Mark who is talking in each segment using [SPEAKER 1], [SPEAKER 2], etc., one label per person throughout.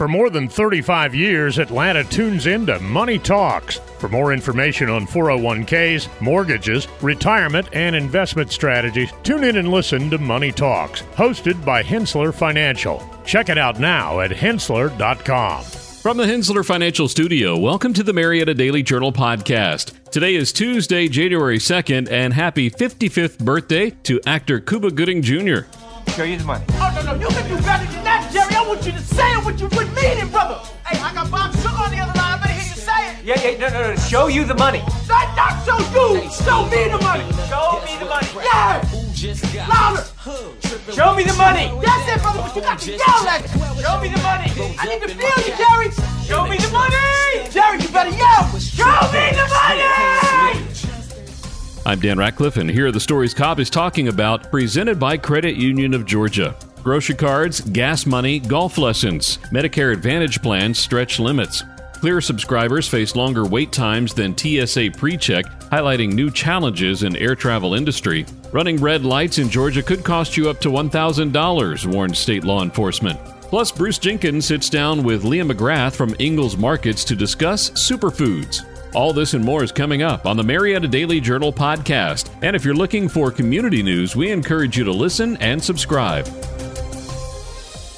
[SPEAKER 1] For more than 35 years, Atlanta tunes into Money Talks. For more information on 401ks, mortgages, retirement, and investment strategies, tune in and listen to Money Talks, hosted by Henssler Financial. Check it out now at henssler.com.
[SPEAKER 2] From the Henssler Financial Studio, welcome to the Marietta Daily Journal podcast. Today is Tuesday, January 2nd, and happy 55th birthday to actor Cuba Gooding Jr.
[SPEAKER 3] Show you the money.
[SPEAKER 4] No, no, you can do better than that, Jerry. I want you to say it what you would mean it, brother. Hey, I got Bob Sugar on the other line. I better hear you say it.
[SPEAKER 3] Yeah, yeah, no, no, no. Show you the money.
[SPEAKER 4] Not, not show you. Show me the money.
[SPEAKER 3] Show me the money.
[SPEAKER 4] Yeah. Louder.
[SPEAKER 3] Show me the money.
[SPEAKER 4] That's it, brother, but you got to yell at me.
[SPEAKER 3] Show me the money.
[SPEAKER 4] I need to feel you, Jerry.
[SPEAKER 3] Show me the money.
[SPEAKER 4] Jerry, you better yell. Show me the money.
[SPEAKER 2] I'm Dan Radcliffe, and here are the stories Cobb is talking about, presented by Credit Union of Georgia. Grocery cards, gas money, golf lessons, Medicare Advantage plans stretch limits. Clear subscribers face longer wait times than TSA PreCheck, highlighting new challenges in air travel industry. Running red lights in Georgia could cost you up to $1,000, warned state law enforcement. Plus, Bruce Jenkins sits down with Leah McGrath from Ingles Markets to discuss superfoods. All this and more is coming up on the Marietta Daily Journal podcast. And if you're looking for community news, we encourage you to listen and subscribe.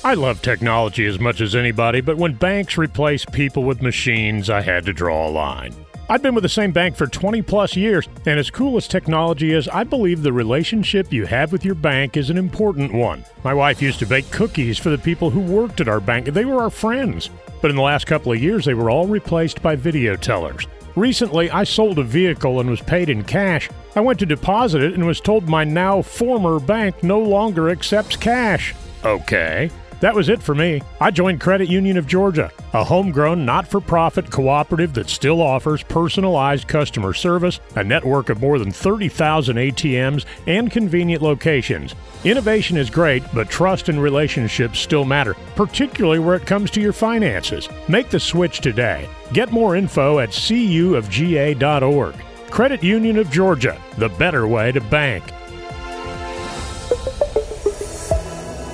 [SPEAKER 1] I love technology as much as anybody, but when banks replace people with machines, I had to draw a line. I've been with the same bank for 20 plus years, and as cool as technology is, I believe the relationship you have with your bank is an important one. My wife used to bake cookies for the people who worked at our bank, they were our friends. But in the last couple of years, they were all replaced by video tellers. Recently, I sold a vehicle and was paid in cash. I went to deposit it and was told my now former bank no longer accepts cash. Okay. That was it for me. I joined Credit Union of Georgia, a homegrown, not for profit cooperative that still offers personalized customer service, a network of more than 30,000 ATMs, and convenient locations. Innovation is great, but trust and relationships still matter, particularly where it comes to your finances. Make the switch today. Get more info at cuofga.org. Credit Union of Georgia, the better way to bank.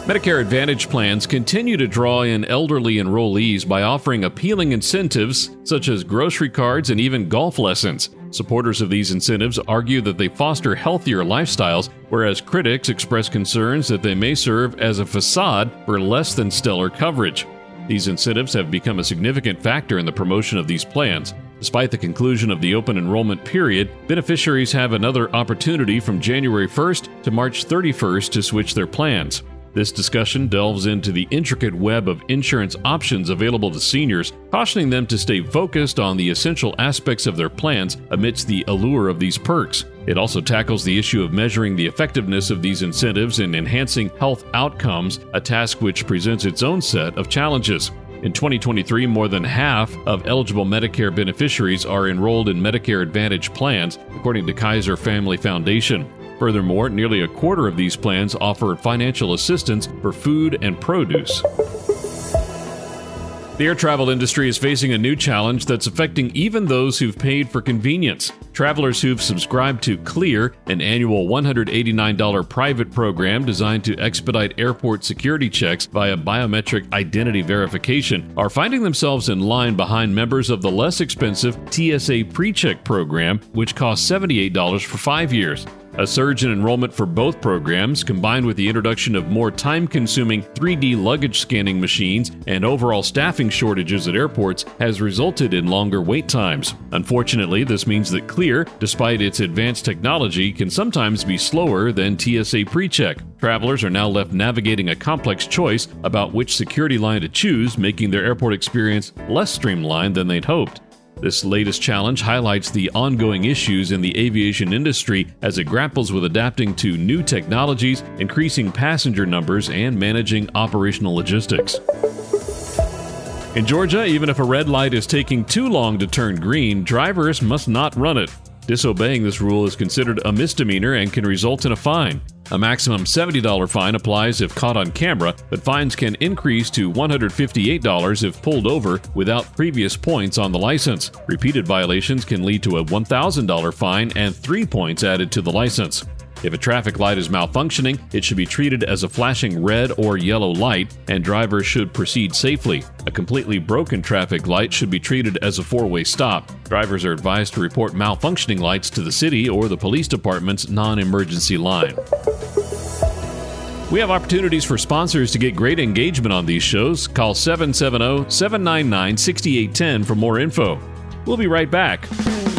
[SPEAKER 2] Medicare Advantage plans continue to draw in elderly enrollees by offering appealing incentives such as grocery cards and even golf lessons. Supporters of these incentives argue that they foster healthier lifestyles, whereas critics express concerns that they may serve as a facade for less than stellar coverage. These incentives have become a significant factor in the promotion of these plans. Despite the conclusion of the open enrollment period, beneficiaries have another opportunity from January 1st to March 31st to switch their plans. This discussion delves into the intricate web of insurance options available to seniors, cautioning them to stay focused on the essential aspects of their plans amidst the allure of these perks. It also tackles the issue of measuring the effectiveness of these incentives in enhancing health outcomes, a task which presents its own set of challenges. In 2023, more than half of eligible Medicare beneficiaries are enrolled in Medicare Advantage plans, according to Kaiser Family Foundation. Furthermore, nearly a quarter of these plans offer financial assistance for food and produce. The air travel industry is facing a new challenge that's affecting even those who've paid for convenience. Travelers who've subscribed to Clear, an annual $189 private program designed to expedite airport security checks via biometric identity verification, are finding themselves in line behind members of the less expensive TSA PreCheck program, which costs $78 for five years. A surge in enrollment for both programs, combined with the introduction of more time consuming 3D luggage scanning machines and overall staffing shortages at airports, has resulted in longer wait times. Unfortunately, this means that Clear, despite its advanced technology, can sometimes be slower than TSA PreCheck. Travelers are now left navigating a complex choice about which security line to choose, making their airport experience less streamlined than they'd hoped. This latest challenge highlights the ongoing issues in the aviation industry as it grapples with adapting to new technologies, increasing passenger numbers, and managing operational logistics. In Georgia, even if a red light is taking too long to turn green, drivers must not run it. Disobeying this rule is considered a misdemeanor and can result in a fine. A maximum $70 fine applies if caught on camera, but fines can increase to $158 if pulled over without previous points on the license. Repeated violations can lead to a $1,000 fine and three points added to the license. If a traffic light is malfunctioning, it should be treated as a flashing red or yellow light, and drivers should proceed safely. A completely broken traffic light should be treated as a four way stop. Drivers are advised to report malfunctioning lights to the city or the police department's non emergency line. We have opportunities for sponsors to get great engagement on these shows. Call 770 799 6810 for more info. We'll be right back.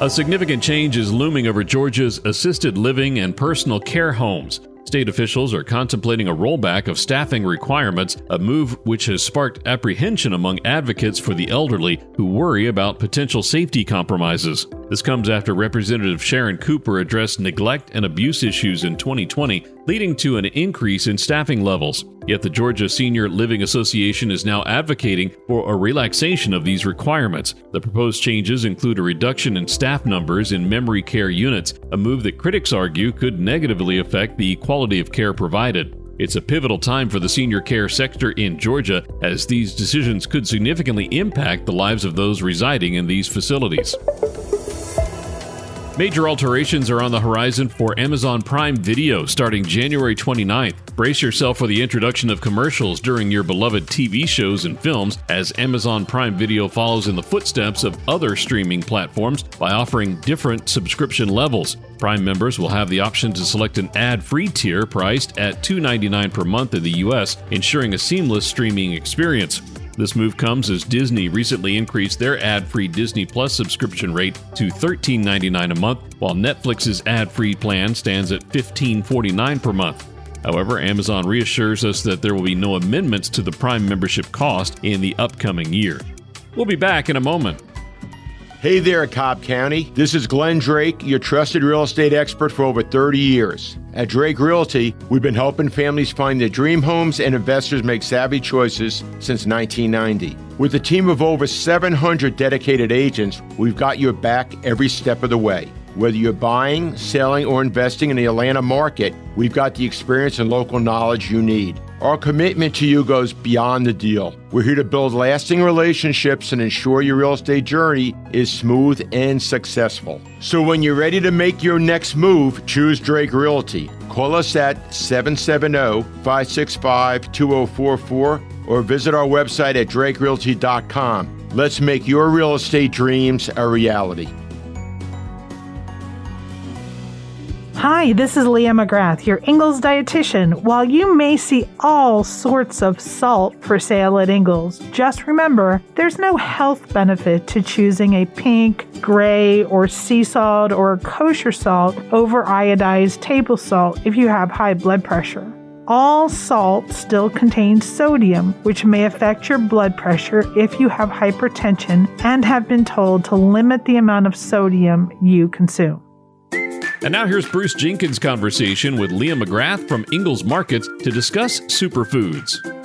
[SPEAKER 2] A significant change is looming over Georgia's assisted living and personal care homes. State officials are contemplating a rollback of staffing requirements, a move which has sparked apprehension among advocates for the elderly who worry about potential safety compromises. This comes after Representative Sharon Cooper addressed neglect and abuse issues in 2020, leading to an increase in staffing levels. Yet the Georgia Senior Living Association is now advocating for a relaxation of these requirements. The proposed changes include a reduction in staff numbers in memory care units, a move that critics argue could negatively affect the quality of care provided. It's a pivotal time for the senior care sector in Georgia, as these decisions could significantly impact the lives of those residing in these facilities. Major alterations are on the horizon for Amazon Prime Video starting January 29th. Brace yourself for the introduction of commercials during your beloved TV shows and films as Amazon Prime Video follows in the footsteps of other streaming platforms by offering different subscription levels. Prime members will have the option to select an ad free tier priced at $2.99 per month in the US, ensuring a seamless streaming experience. This move comes as Disney recently increased their ad-free Disney Plus subscription rate to $13.99 a month, while Netflix's ad-free plan stands at $15.49 per month. However, Amazon reassures us that there will be no amendments to the Prime membership cost in the upcoming year. We'll be back in a moment.
[SPEAKER 5] Hey there, Cobb County. This is Glenn Drake, your trusted real estate expert for over 30 years. At Drake Realty, we've been helping families find their dream homes and investors make savvy choices since 1990. With a team of over 700 dedicated agents, we've got your back every step of the way. Whether you're buying, selling, or investing in the Atlanta market, we've got the experience and local knowledge you need. Our commitment to you goes beyond the deal. We're here to build lasting relationships and ensure your real estate journey is smooth and successful. So when you're ready to make your next move, choose Drake Realty. Call us at 770 565 2044 or visit our website at drakerealty.com. Let's make your real estate dreams a reality.
[SPEAKER 6] Hi, this is Leah McGrath, your Ingles dietitian. While you may see all sorts of salt for sale at Ingles, just remember there's no health benefit to choosing a pink, gray, or sea salt or kosher salt over iodized table salt if you have high blood pressure. All salt still contains sodium, which may affect your blood pressure if you have hypertension and have been told to limit the amount of sodium you consume.
[SPEAKER 2] And now here's Bruce Jenkins' conversation with Leah McGrath from Ingles Markets to discuss superfoods.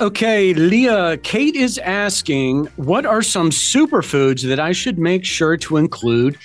[SPEAKER 7] Okay, Leah, Kate is asking, what are some superfoods that I should make sure to include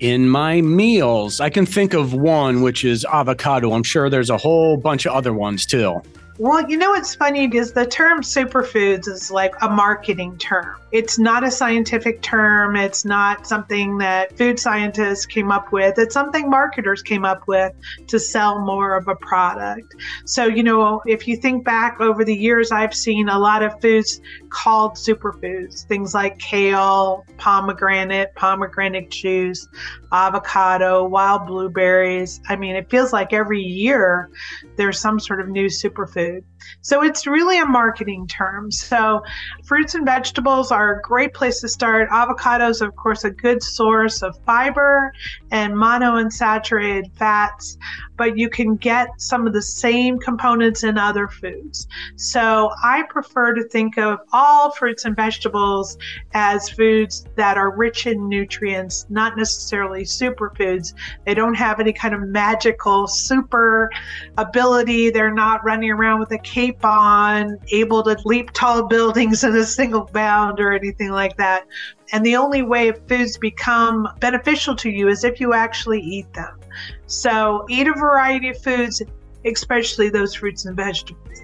[SPEAKER 7] in my meals. I can think of one, which is avocado. I'm sure there's a whole bunch of other ones too.
[SPEAKER 6] Well, you know what's funny is the term superfoods is like a marketing term. It's not a scientific term. It's not something that food scientists came up with. It's something marketers came up with to sell more of a product. So, you know, if you think back over the years, I've seen a lot of foods called superfoods, things like kale, pomegranate, pomegranate juice, avocado, wild blueberries. I mean, it feels like every year there's some sort of new superfood. Bye. So it's really a marketing term. So fruits and vegetables are a great place to start. Avocados, of course, a good source of fiber and monounsaturated fats, but you can get some of the same components in other foods. So I prefer to think of all fruits and vegetables as foods that are rich in nutrients, not necessarily superfoods. They don't have any kind of magical super ability. They're not running around with a cape on, able to leap tall buildings in a single bound or anything like that. And the only way foods become beneficial to you is if you actually eat them. So eat a variety of foods, especially those fruits and vegetables.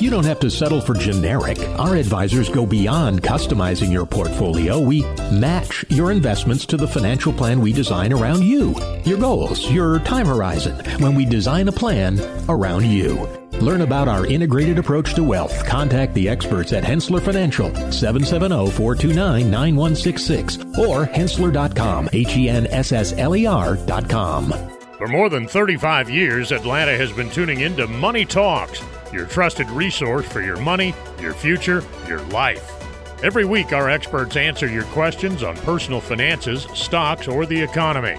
[SPEAKER 8] You don't have to settle for generic. Our advisors go beyond customizing your portfolio. We match your investments to the financial plan we design around you, your goals, your time horizon, when we design a plan around you. Learn about our integrated approach to wealth. Contact the experts at Henssler Financial, 770-429-9166 or henssler.com, H-E-N-S-S-L-E-R dot com.
[SPEAKER 1] For more than 35 years, Atlanta has been tuning into Money Talks, your trusted resource for your money, your future, your life. Every week, our experts answer your questions on personal finances, stocks, or the economy.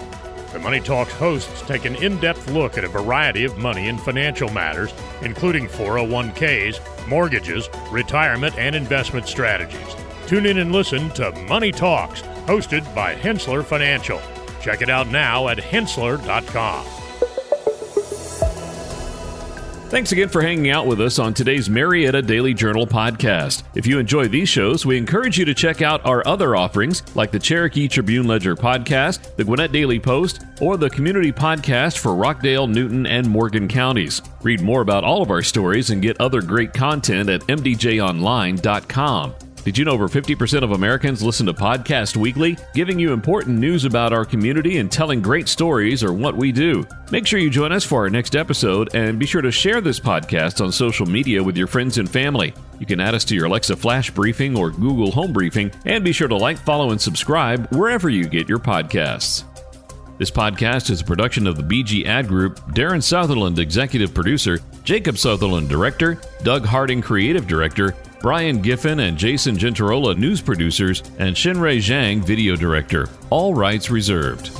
[SPEAKER 1] The Money Talks hosts take an in depth look at a variety of money and financial matters, including 401ks, mortgages, retirement, and investment strategies. Tune in and listen to Money Talks, hosted by Henssler Financial. Check it out now at henssler.com.
[SPEAKER 2] Thanks again for hanging out with us on today's Marietta Daily Journal podcast. If you enjoy these shows, we encourage you to check out our other offerings like the Cherokee Tribune Ledger podcast, the Gwinnett Daily Post, or the community podcast for Rockdale, Newton, and Morgan counties. Read more about all of our stories and get other great content at mdjonline.com. Did you know over 50% of Americans listen to podcasts Weekly? Giving you important news about our community and telling great stories or what we do. Make sure you join us for our next episode and be sure to share this podcast on social media with your friends and family. You can add us to your Alexa Flash Briefing or Google Home Briefing, and be sure to like, follow, and subscribe wherever you get your podcasts. This podcast is a production of the BG Ad Group, Darren Sutherland, Executive Producer, Jacob Sutherland, Director, Doug Harding, Creative Director, Brian Giffen and Jason Gentarola, News Producers, and Shinrei Zhang, Video Director. All rights reserved.